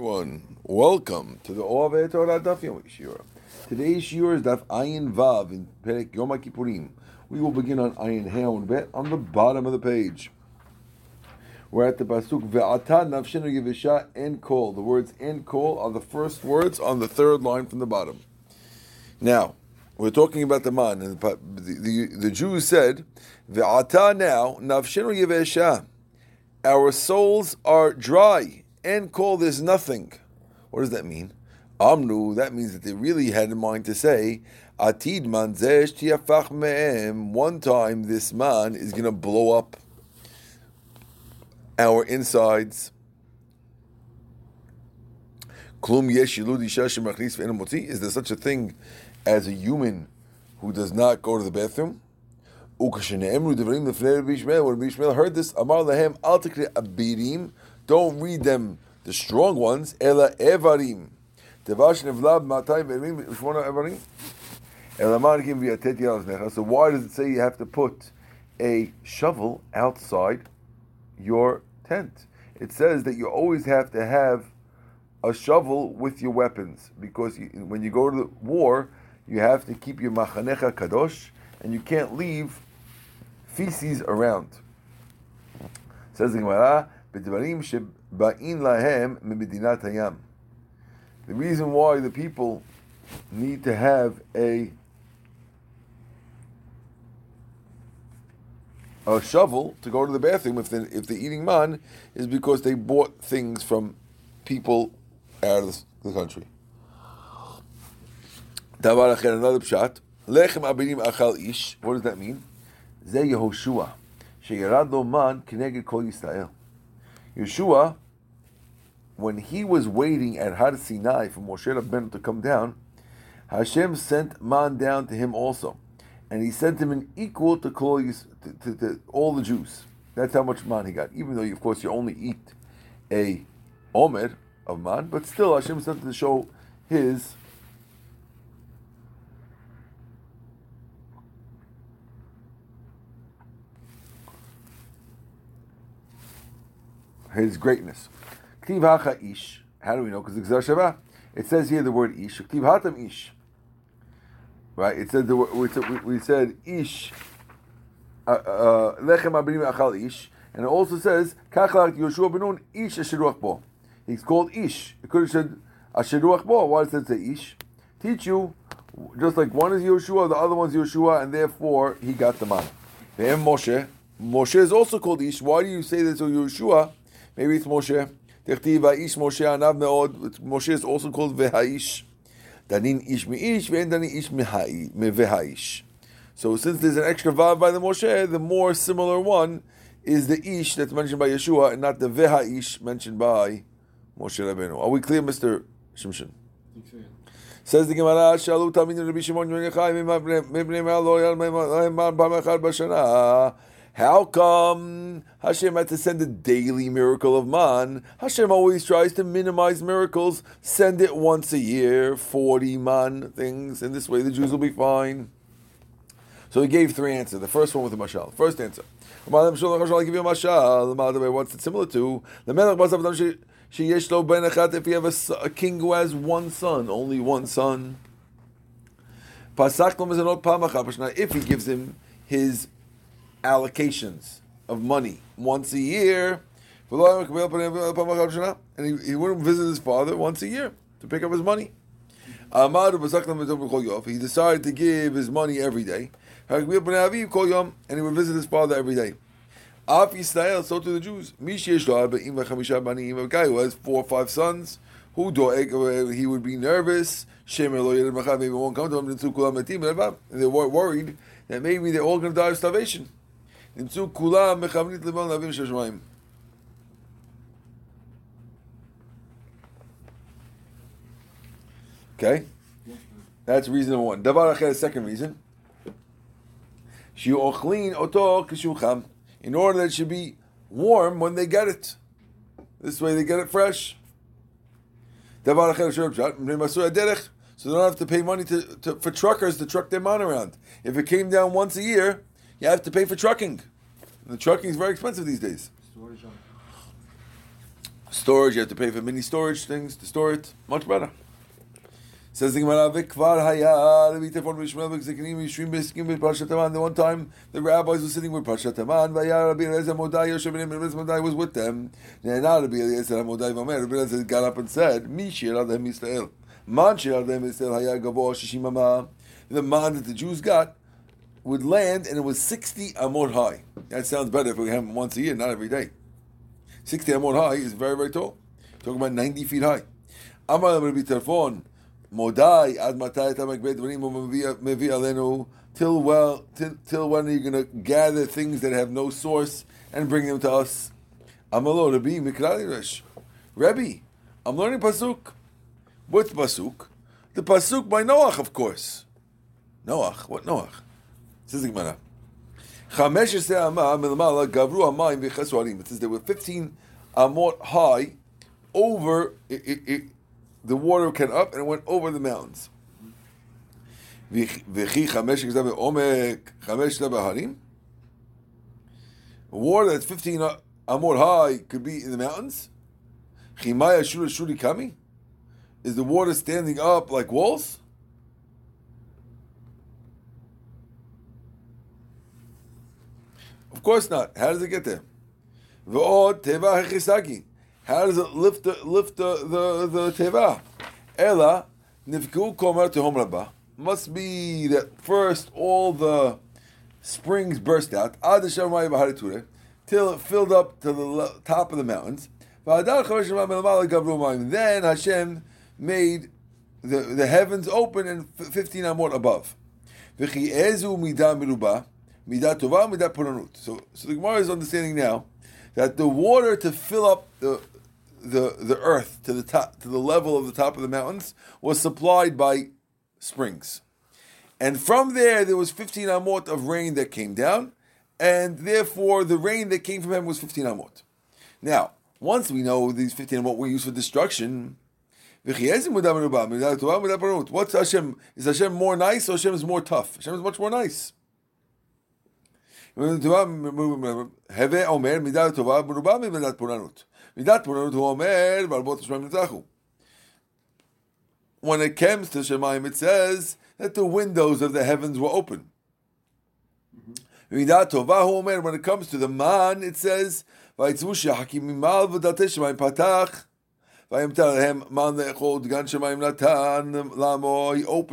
Everyone, welcome to the Ove Torah Daf Yom Shira. Today's Shira is Daf Ayin Vav in Perek Yom Kippurim. We will begin on Ayin Heon Bet on the bottom of the page. We're at the pasuk Ve'ata Nafshenu Yevisha and Kol. The words and Kol are the first words on the third line from the bottom. Now, we're talking about the man, and the, the, the Jews said, Ve'ata now Nafshenu Yevisha. Our souls are dry and call this nothing. What does that mean? Amnu, that means that they really had in mind to say, Atid man me'em, one time this man is going to blow up our insides. Klum Is there such a thing as a human who does not go to the bathroom? When Bishmael heard this, Amar lahem al abirim, don't read them, the strong ones. Ela evarim. So why does it say you have to put a shovel outside your tent? It says that you always have to have a shovel with your weapons because you, when you go to war, you have to keep your machanecha kadosh and you can't leave feces around. Says the Gemara, בדברים שבאים להם ממדינת הים. The reason why the people need to have a a shovel to go to the bathroom if they if they're eating man is because they bought things from people out of the country. דבר אחר, another pshat, לחם אבינים אכל איש, what does that mean? זה יהושע, שירד לו מן כנגד כל ישראל. Yeshua, when he was waiting at Har Sinai for Moshe Rabbeinu to come down, Hashem sent man down to him also, and he sent him an equal to, to, to, to all the Jews. That's how much man he got. Even though, of course, you only eat a omer of man, but still Hashem sent him to show his his greatness. Ktiv hacha ish. How do we know? Because the It says here the word ish. Ktiv hatam ish. Right. It said the we said ish. Uh, uh, lechem abinim achal ish, and it also says kachlak Yoshua benun ish asheruach bo. He's called ish. It could have said asheruach bo. Why does it say ish? Teach you. Just like one is Yoshua, the other one's Yoshua, and therefore he got the man. Then Moshe. Moshe is also called Ish. Why do you say that to Yoshua? Maybe it's Moshe. Techtiv Ish Moshe Anav Meod. Moshe is also called Vehaish. Danin Ish Meish, Ve'en Danin Ish Mevehaish. So since there's an extra vav by the Moshe, the more similar one is the Ish that's mentioned by Yeshua and not the Vehaish mentioned by Moshe Rabbeinu. Are we clear, Mr. Shimshon? Says the Gemara, Shalu Talmidim Rabbi Shimon how come Hashem had to send a daily miracle of man? Hashem always tries to minimize miracles. Send it once a year, 40 man things. and this way, the Jews will be fine. So he gave three answers. The first one with the mashal. First answer. I'll give you a mashal. What's it similar to? The if you have a, a king who has one son, only one son. If he gives him his allocations of money once a year. And he, he wouldn't visit his father once a year to pick up his money. Uh, he decided to give his money every day. And he would visit his father every day. So to the Jews. A guy who has four or five sons, who uh, he would be nervous. Maybe won't come to him. And they were worried that maybe they're all going to die of starvation. נמצאו כולם מכוונית לבן לאבים של שמיים. Okay? That's reason number one. דבר אחר, second reason. שיאוכלין אותו כשהוא חם. In order that it should be warm when they get it. This way they get it fresh. דבר אחר, שואל פשט, מסור הדרך, so they don't have to pay money to, to, for truckers to truck their man around. If it came down once a year, you have to pay for trucking. And the trucking is very expensive these days. storage, you have to pay for mini storage things to store it. Much better. Says the Gemara, "V'kvar haya lebitefon mishmel v'zekinim yishrim b'skim b'parashat Taman." The one time the rabbis were sitting with Parashat Taman, Rabbi Eliezer Modai and Rabbi Modai was with them. And now Rabbi Eliezer Modai v'omer, Rabbi Eliezer got up and said, "Mi shir adem Yisrael, man shir adem Yisrael haya gavo shishim ama." The man that the Jews got would land, and it was sixty amot high. That sounds better if we have them once a year, not every day. Sixty amot high is very very tall. Talking about ninety feet high. Amar Rabbi Tarfon. Modai ad matai tamak dvarim mevi alenu till well till, till when are you going to gather things that have no source and bring them to us? Amalo Rabbi Mikrali. Rebbe, I'm learning pasuk. What's pasuk? The pasuk by Noach, of course. Noach, what Noach? Says the Gemara. It says there were 15 amot high over it, it, it, the water came up and it went over the mountains. Water that's 15 amot high could be in the mountains. Is the water standing up like walls? Of course not. How does it get there? V'od teva hechisagi. How does it lift the lift the the, the teva? Ella nifku komer tehom. Must be that first all the springs burst out ad till it filled up to the top of the mountains. Then Hashem made the, the heavens open and 15 amot above. So, so the Gemara is understanding now that the water to fill up the the, the earth to the top to the level of the top of the mountains was supplied by springs. And from there there was 15 amot of rain that came down, and therefore the rain that came from heaven was 15 amot. Now, once we know these 15 amot were used for destruction, what's Hashem? Is Hashem more nice or Hashem is more tough? Hashem is much more nice. When it comes to Shemaim, it says that the windows of the heavens were open. Mm-hmm. When it comes to the man, it says, he opened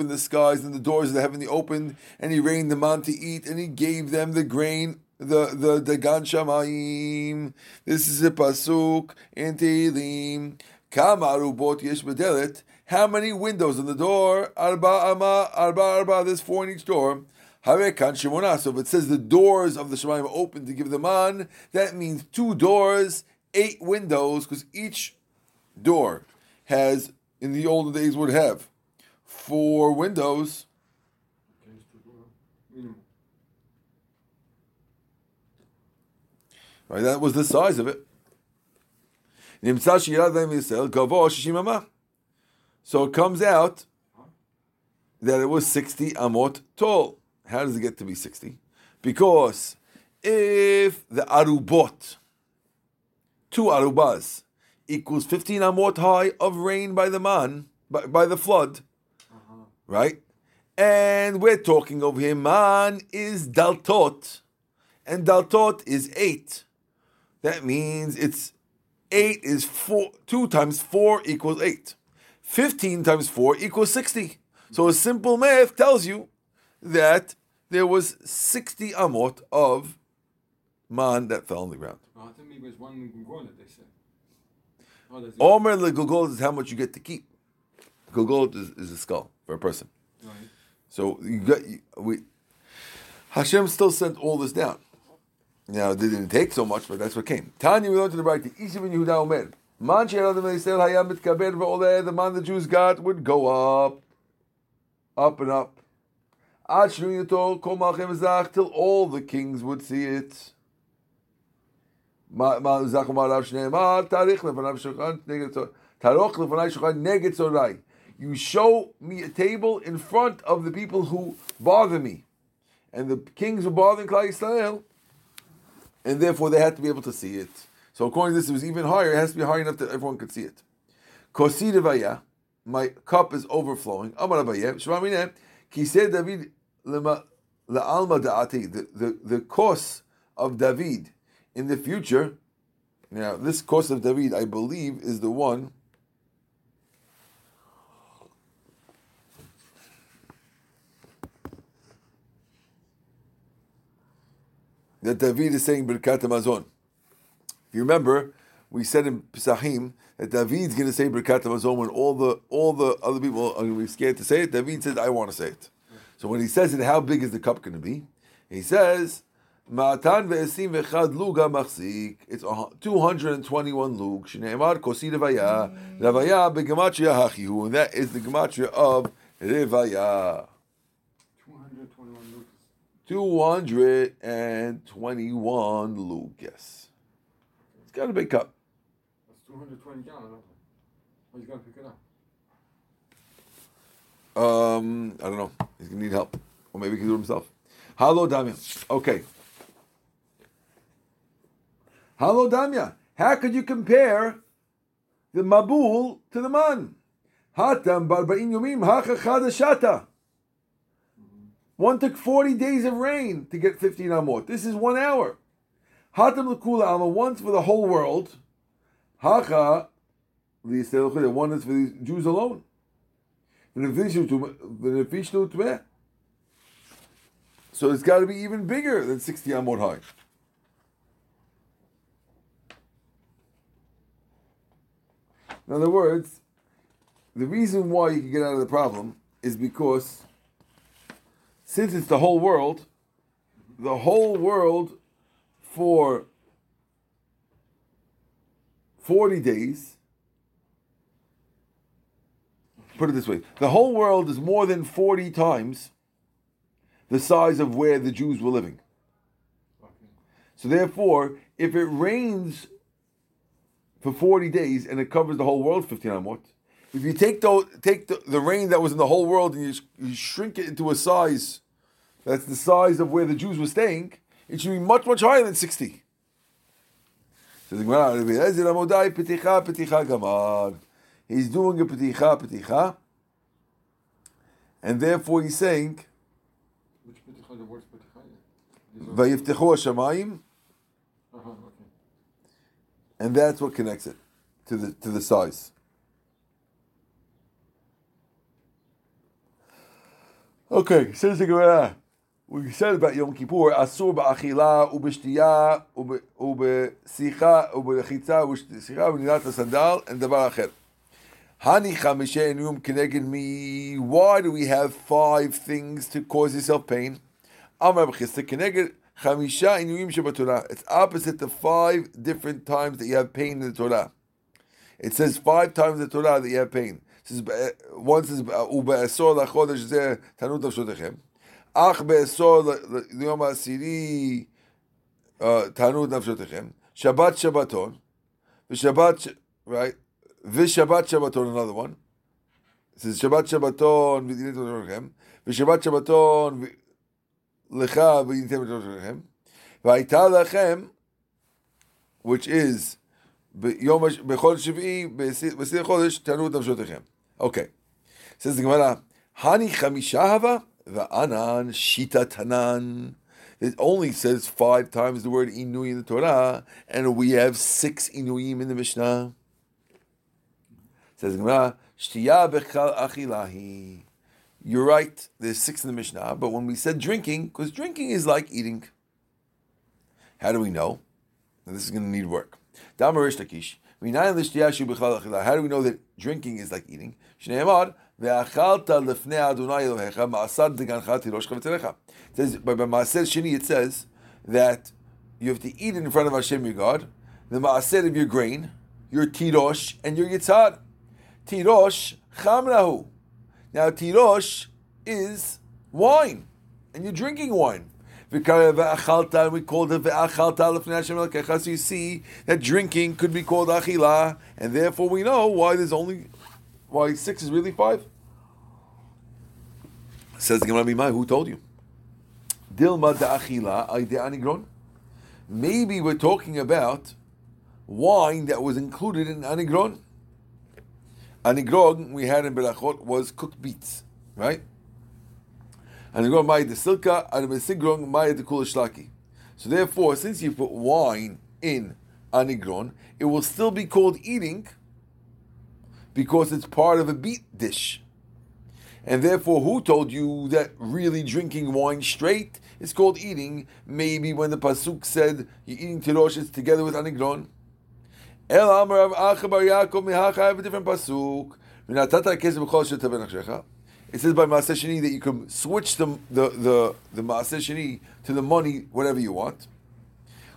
the skies and the doors of the heaven he opened, and he rained the man to eat, and he gave them the grain the the the Gan Shamayim. This is a pasuk in Tehillim. Kamarubot yesh bedelet. How many windows on the door? Arba ama arba arba. There's four in each door. So if it says the doors of the Shemayim are open to give them on, that means two doors, eight windows, because each door has, in the olden days, would have four windows. Right, that was the size of it. So it comes out that it was 60 amot tall. How does it get to be 60? Because if the arubot, two arubas, equals 15 amot high of rain by the man, by, by the flood, uh-huh. right? And we're talking over here, man is daltot, and daltot is 8. That means it's eight is four. Two times four equals eight. Fifteen times four equals sixty. So a simple math tells you that there was sixty amot of man that fell on the ground. Omer gugol is how much you get to keep. Gugol is, is a skull for a person. Right. So you got we. Hashem still sent all this down. Now, it didn't take so much, but that's what came. Tanya, we learned to the right. Ishiv and Yehuda Omer. Man she'eladam Yisrael hayam mitkaber v'oleh. The man the Jews got would go up, up and up. Ad shnuyito kol malchem zach till all the kings would see it. Taroch You show me a table in front of the people who bother me, and the kings who bother Klal Yisrael and therefore they had to be able to see it. So according to this, it was even higher. It has to be high enough that everyone could see it. Kosi devaya, my cup is overflowing. Amar Abaye, Shemamine, ki said David la'alma da'ati, the, the, the course of David in the future. Now, this course of David, I believe, is the one that David is saying Birkat Hamazon. If you remember, we said in Pesachim that David's going to say Birkat Hamazon when all the all the other people are going to be scared to say it. David says, "I want to say it." So when he says it, how big is the cup going to be? He says, "Ma'atan ve'esim ve'chad luga machzik." It's 221 lug. Shneimar kosi revaya. Revaya begematria hachihu, and that is the gematria of revaya. 221 lug, yes. It's got a big cup. That's 220 gallon. How you going to pick it up? Um, I don't know. He's gonna need help, or maybe he can do it himself. Hello, Damya. Okay. Hello, Damya. How could you compare the Mabul to the Man? Hatam barba'in yomim hachachadashata. One took 40 days of rain to get 15 amot. This is one hour. Hatam l'kula alma, once for the whole world. Hacha, one is for the Jews alone. So it's got to be even bigger than 60 amot high. In other words, the reason why you can get out of the problem is because since it's the whole world, the whole world for 40 days, put it this way the whole world is more than 40 times the size of where the Jews were living. So therefore, if it rains for 40 days and it covers the whole world, 15 amot, if you take the take the, the rain that was in the whole world and you, you shrink it into a size that's the size of where the Jews were staying, it should be much, much higher than 60. Says the Gemara, He's doing a peticha, peticha, and therefore he's saying, Which peticha, the words peticha? These are- "Vayiftechu Uh-huh, okay. And that's what connects it to the to the size. Okay, says the Gemara. We said about Yom Kippur, asur ba'achila ubeshtiya ube- ubesicha ubelechitza ubesicha ubenilat sandal and davar acher. Hani chamishe enum keneged me. Why do we have five things to cause yourself pain? Amar b'chista chamisha shebatorah. It's opposite the five different times that you have pain in the Torah. It says five times the Torah that you have pain. It says, uh, one says, "Ube'esor lachodesh zeh tanut nafshotechem." Ach be'esor liyom asiri uh, tanut nafshotechem. Shabbat Shabbaton. V'Shabbat, right? V'Shabbat Shabbaton, another one. It says, Shabbat Shabbaton v'dinit nafshotechem. V'Shabbat Shabbaton v- lecha v'dinit nafshotechem. V'ayta lechem, which is ביום הש- בכל שביעי, בסיר חודש, תענו את נפשותיכם. אוקיי. says the Gemara, Hani chamisha hava, va'anan shita tanan. It only says five times the word inui in the Torah, and we have six inuim in the Mishnah. Says the Gemara, shtiya bechal achilahi. You're right, there's six in the Mishnah, but when we said drinking, because drinking is like eating. How do we know? Now, this is going to need work. How do we know that drinking is like eating? It says, by by Maaser Shini it says that you have to eat in front of Hashem your God, the Maaser of your grain, your tirosh, and your yitzhar. Tirosh chamrahu. Now tirosh is wine, and you're drinking wine. We called it ve'achalta. So you see that drinking could be called achila, and therefore we know why there's only why six is really five. Says the Gemara who told you? Dilma ay de'anigron. Maybe we're talking about wine that was included in anigron. Anigron we had in Berachot was cooked beets, right? Anigron ma'id the silka, and besigron ma'id the kulashlaki. So therefore, since you put wine in anigron, it will still be called eating because it's part of a beet dish. And therefore, who told you that really drinking wine straight is called eating? Maybe when the pasuk said you're eating tiroshes together with anigron. El Amar of Achabar Yaakov Mihacha, I have a different pasuk. It says by Maaseh Sheni that you can switch the the the, the Maaseh Sheni to the money, whatever you want.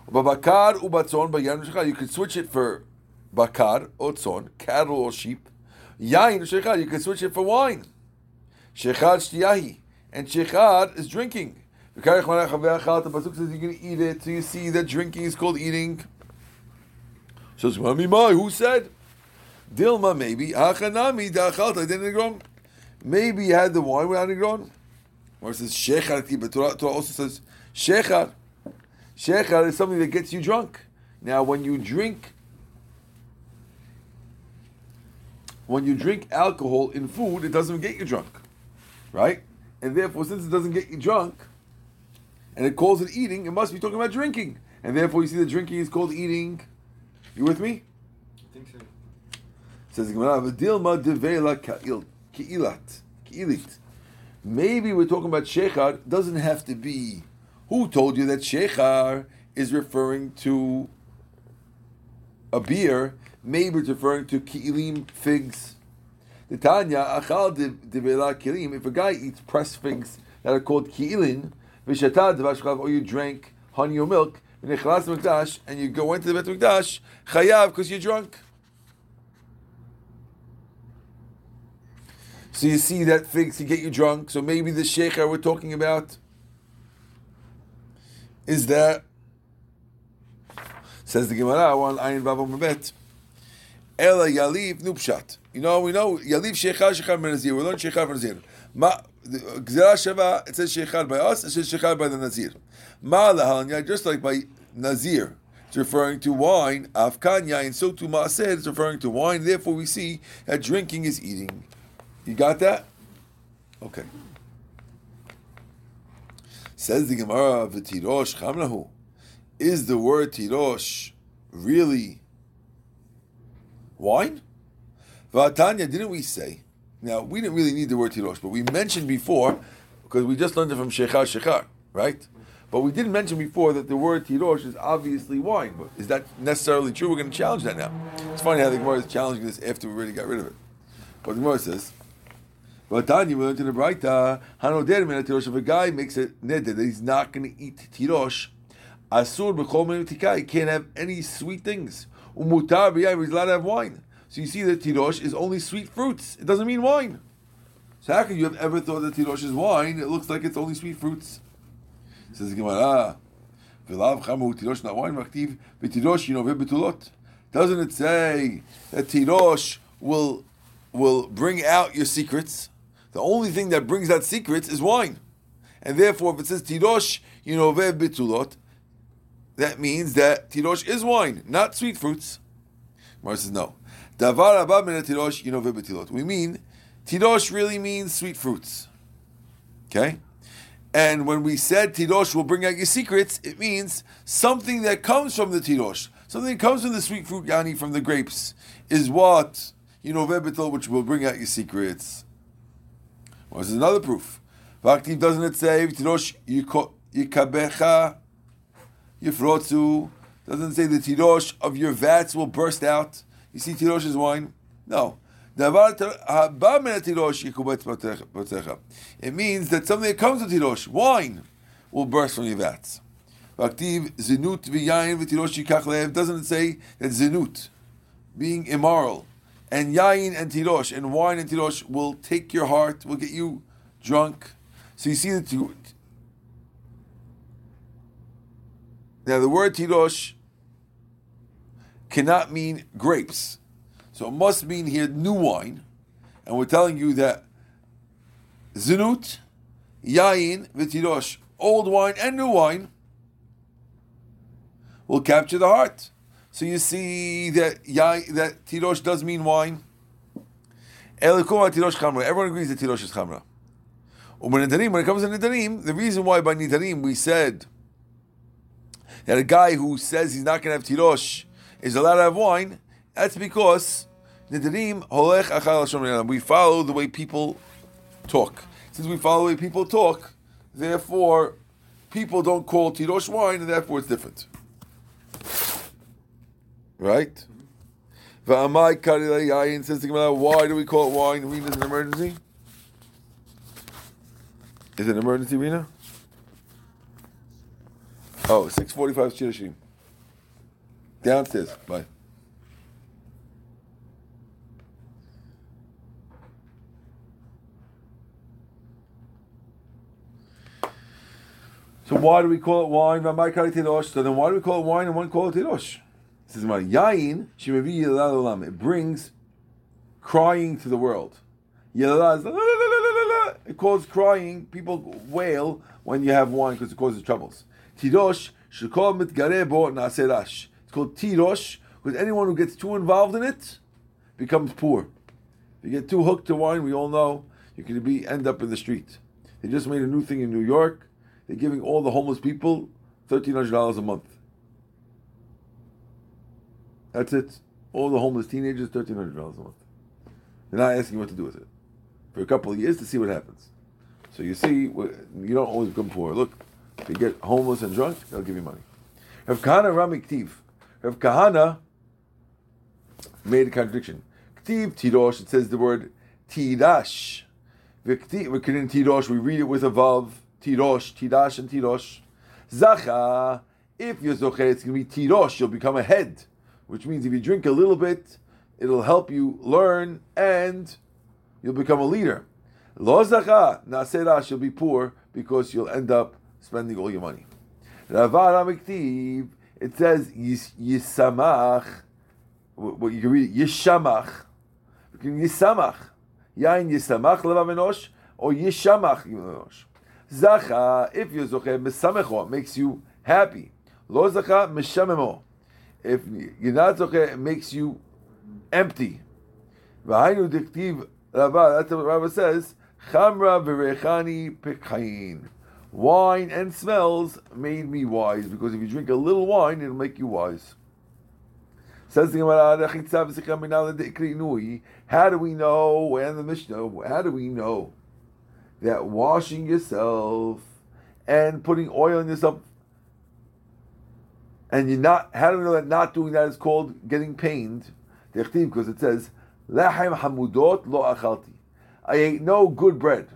Babakar ubatzon bayan You can switch it for bakar or tzon, cattle or sheep. Yain shechad. You can switch it for wine. Shechad shtiyahi, and shechad is drinking. The pasuk says going to eat it, so you see that drinking is called eating. Says Mami Mai, who said? Dilma maybe Achanami da'achalta didn't Maybe you had the wine without negron. Or it says shechar. But Torah, Torah also says shechar. Shechar is something that gets you drunk. Now, when you drink, when you drink alcohol in food, it doesn't get you drunk, right? And therefore, since it doesn't get you drunk, and it calls it eating, it must be talking about drinking. And therefore, you see that drinking is called eating. You with me? I think so. Says "V'dilma devela ka'ilat, ka'ilit." Maybe we're talking about shechar. Doesn't have to be. Who told you that shechar is referring to a beer? Maybe it's referring to ki'ilim figs. The Tanya achal devela kilim. If a guy eats pressed figs that are called ki'ilin, v'shatad or you drank honey or milk, and you go into the Bet Mikdash, chayav because you're drunk. So you see that figs to get you drunk. So maybe the sheikha we're talking about is that says the Gemara one ayin bava mabet. Ela yaliv nupshat. You know we know yaliv sheikhar sheikhar menazir. We learn sheikhar menazir. Ma gzera sheva it says sheikhar by us. It says sheikhar by the nazir. Just like by nazir. It's referring to wine. Afkanya and so to Maaseh it's referring to wine. Therefore, we see that drinking is eating. You got that? Okay. Says the Gemara, "V'tirosh chamnahu." Is the word tirosh really wine? V'atanya, didn't we say? Now we didn't really need the word tirosh, but we mentioned before because we just learned it from shechar shechar, right? But we didn't mention before that the word tirosh is obviously wine. But is that necessarily true? We're going to challenge that now. It's funny how the Gemara is challenging this after we already got rid of it. But the Gemara says. But Tanya, we learned in the Braita, Hanoder tirosh. If a guy makes it neder that he's not going to eat tirosh, asur b'chol. He can't have any sweet things. Umutar b'yayim. He's allowed to have wine. So you see that tirosh is only sweet fruits. It doesn't mean wine. So how can you have ever thought that tirosh is wine? It looks like it's only sweet fruits. Says the Gemara, ah, "V'lav chamu tirosh wine maktiv v'tirosh yinoveh betulot." Doesn't it say that tirosh will will bring out your secrets? The only thing that brings out secrets is wine. And therefore, if it says tirosh yinoveh bitulot, that means that tirosh is wine, not sweet fruits. Mar says no. Davar abba min tirosh yinoveh bitilot. We mean tirosh really means sweet fruits. Okay. And when we said tirosh will bring out your secrets, it means something that comes from the tirosh, something that comes from the sweet fruit yani from the grapes, is what you know which will bring out your secrets. Well, this is another proof. Vaktiv doesn't it say tirosh yikabecha yifrotzu? Doesn't say the tirosh of your vats will burst out. You see tirosh is wine? No. It means that something that comes with tirosh, wine, will burst from your vats. Zinut Doesn't say that zinut, being immoral, and yayin and tirosh and wine and tirosh will take your heart, will get you drunk. So you see that you. now the word tirosh cannot mean grapes, so it must mean here new wine, and we're telling you that zinut, yain, v'tirosh, old wine and new wine will capture the heart. So you see that yai, that tirosh does mean wine. Everyone agrees that tirosh is chamra. When it comes to nidarim, the reason why by nidarim we said that a guy who says he's not going to have tirosh is allowed to have wine, that's because holech achal We follow the way people talk. Since we follow the way people talk, therefore people don't call tirosh wine, and therefore it's different. Right? Va'amai karilei yayin says the Gemara, why do we call it wine? Rina is an emergency? Is it an emergency, Rina? Oh, 645 Shirashim. Downstairs. Bye. So why do we call it wine? So then why do we call it wine and one call it tirosh? It says yain It brings crying to the world. It causes crying. People wail when you have wine because it causes troubles. Tirosh shekol mitgare bo naserash. It's called tirosh because anyone who gets too involved in it becomes poor. If you get too hooked to wine, we all know you can be end up in the street. They just made a new thing in New York. They're giving all the homeless people thirteen hundred dollars a month. That's it. All the homeless teenagers thirteen hundred dollars a month. They're not asking what to do with it for a couple of years to see what happens. So you see, you don't always become poor. Look, if you get homeless and drunk, they'll give you money. Rav Kahana Rami Ktiv. Rav Kahana made a contradiction. Ktiv Tirosh, it says the word Tirash. We Tirosh, we read it with a vav. Tirosh, Tirash, and Tirosh. Zacha, if you're Zocher, it's going to be Tirosh, you'll become a head. Which means if you drink a little bit, it'll help you learn and you'll become a leader. Lo Zacha, Naserash, you'll be poor because you'll end up spending all your money. Ravar Amiktiv, it says Yisamach, what you can read Yishamach, Yisamach, Yain Yisamach Levav Enosh, or Yishamach Enosh. Zacha, if you're zoche, mesamecho, makes you happy. Lo zacha, meshamemo. If you're not zoche, it makes you empty. V'hainu diktiv Rava, that's what Rava says, chamra v'rechani pekayin. Wine and smells made me wise, because if you drink a little wine, it'll make you wise. How do we know, and the Mishnah, how do we know that washing yourself and putting oil on yourself and you're not how do we know that not doing that is called getting pained? Because it says, hamudot lo achalti. I ate no good bread.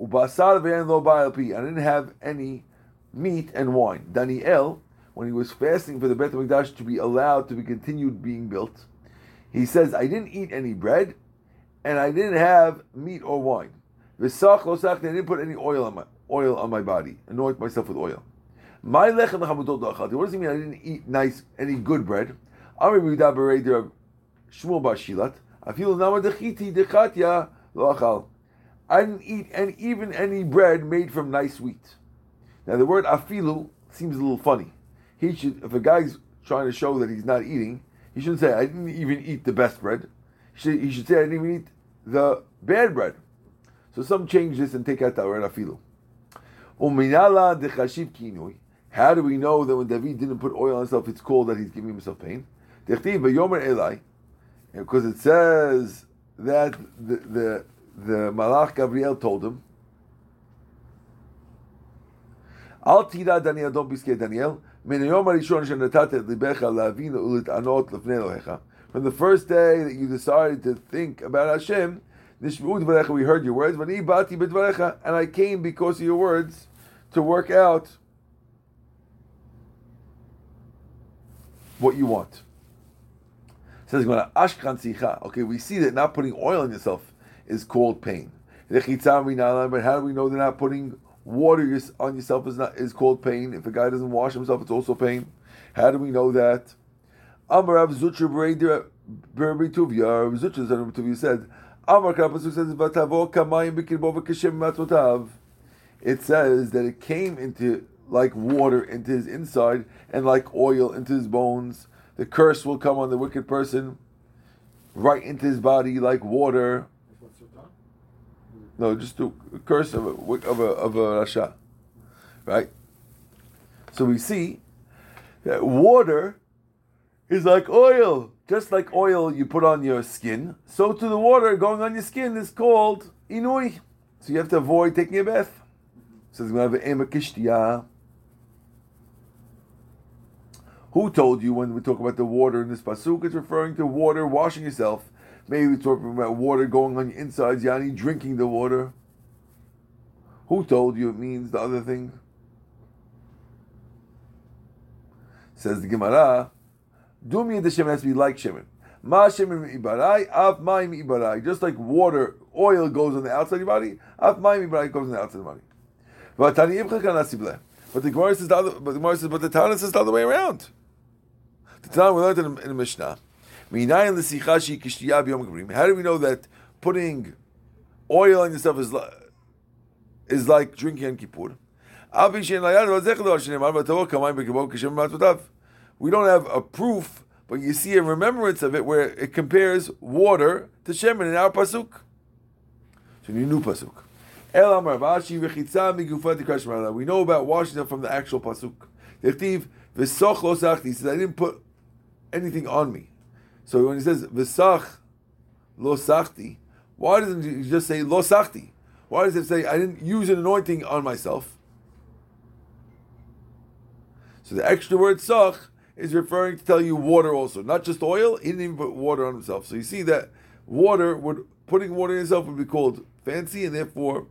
Ubasar I didn't have any meat and wine. Daniel, when he was fasting for the Beit HaMikdash to be allowed to be continued being built, he says, I didn't eat any bread and I didn't have meat or wine. V'sach losach, they didn't put any oil on my oil on my body. Anoint myself with oil. My lechem lechamudot What does it mean? I didn't eat nice any good bread. Amri b'yudah b'rei Shmuel bar Shilat. Afilu nama dechiti dechatya. I didn't eat any, even any bread made from nice wheat. Now the word afilu seems a little funny. He should, if a guy's trying to show that he's not eating, he shouldn't say I didn't even eat the best bread. He should, he should say I didn't even eat the bad bread. So some change this and take out the afilu. Uminala dechashiv kinui. How do we know that when David didn't put oil on himself, it's called that he's giving himself pain? Eli, because it says that the the, the Malach Gabriel told him, Al tira Daniel, don't be scared, Daniel. From the first day that you decided to think about Hashem, we heard your words, and I came because of your words to work out what you want. Says ashkan Okay, we see that not putting oil on yourself is called pain. But how do we know that not putting water on yourself is not is called pain? If a guy doesn't wash himself, it's also pain. How do we know that? Amarav Zutra said, Says, It says that it came into like water into his inside and like oil into his bones. the curse will come on the wicked person right into his body like water. No, just the curse of a of a of a rasha, right? So we see that water is like oil, just like oil you put on your skin. So to the water going on your skin is called inui. So you have to avoid taking a bath. Says we have an emakishtiya. Who told you when we talk about the water in this pasuk? It's referring to water washing yourself. Maybe we're talking about water going on your insides, yani drinking the water. Who told you it means the other thing? Says the Gemara, Dumi the Shemin has to be like Shemin. Ma Shemin ibarai, av mayim ibarai. Just like water, oil goes on the outside of your body, av mayim ibarai goes on the outside of the body. But the Gemara says but the Gemara says, but the Tana says the other way around. The Tana we learned in, in the Mishnah. How do we know that putting oil on yourself is, li- is like drinking on Kippur? We don't have a proof, but you see a remembrance of it where it compares water to shemen in our pasuk. So in your new pasuk. We know about washing them from the actual pasuk. He says, I didn't put anything on me. So when he says v'sach lo sachti, why doesn't he just say lo sachti? Why does it say I didn't use an anointing on myself? So the extra word sach is referring to tell you water also, not just oil. He didn't even put water on himself. So you see that water would putting water in yourself would be called fancy, and therefore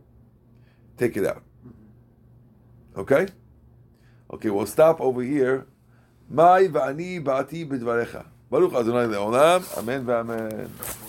take it out. Okay. Okay, we'll stop over here. Mai va'ani ba'ati b'dvarecha. Baruch Adonai le'olam. Amen v'amen.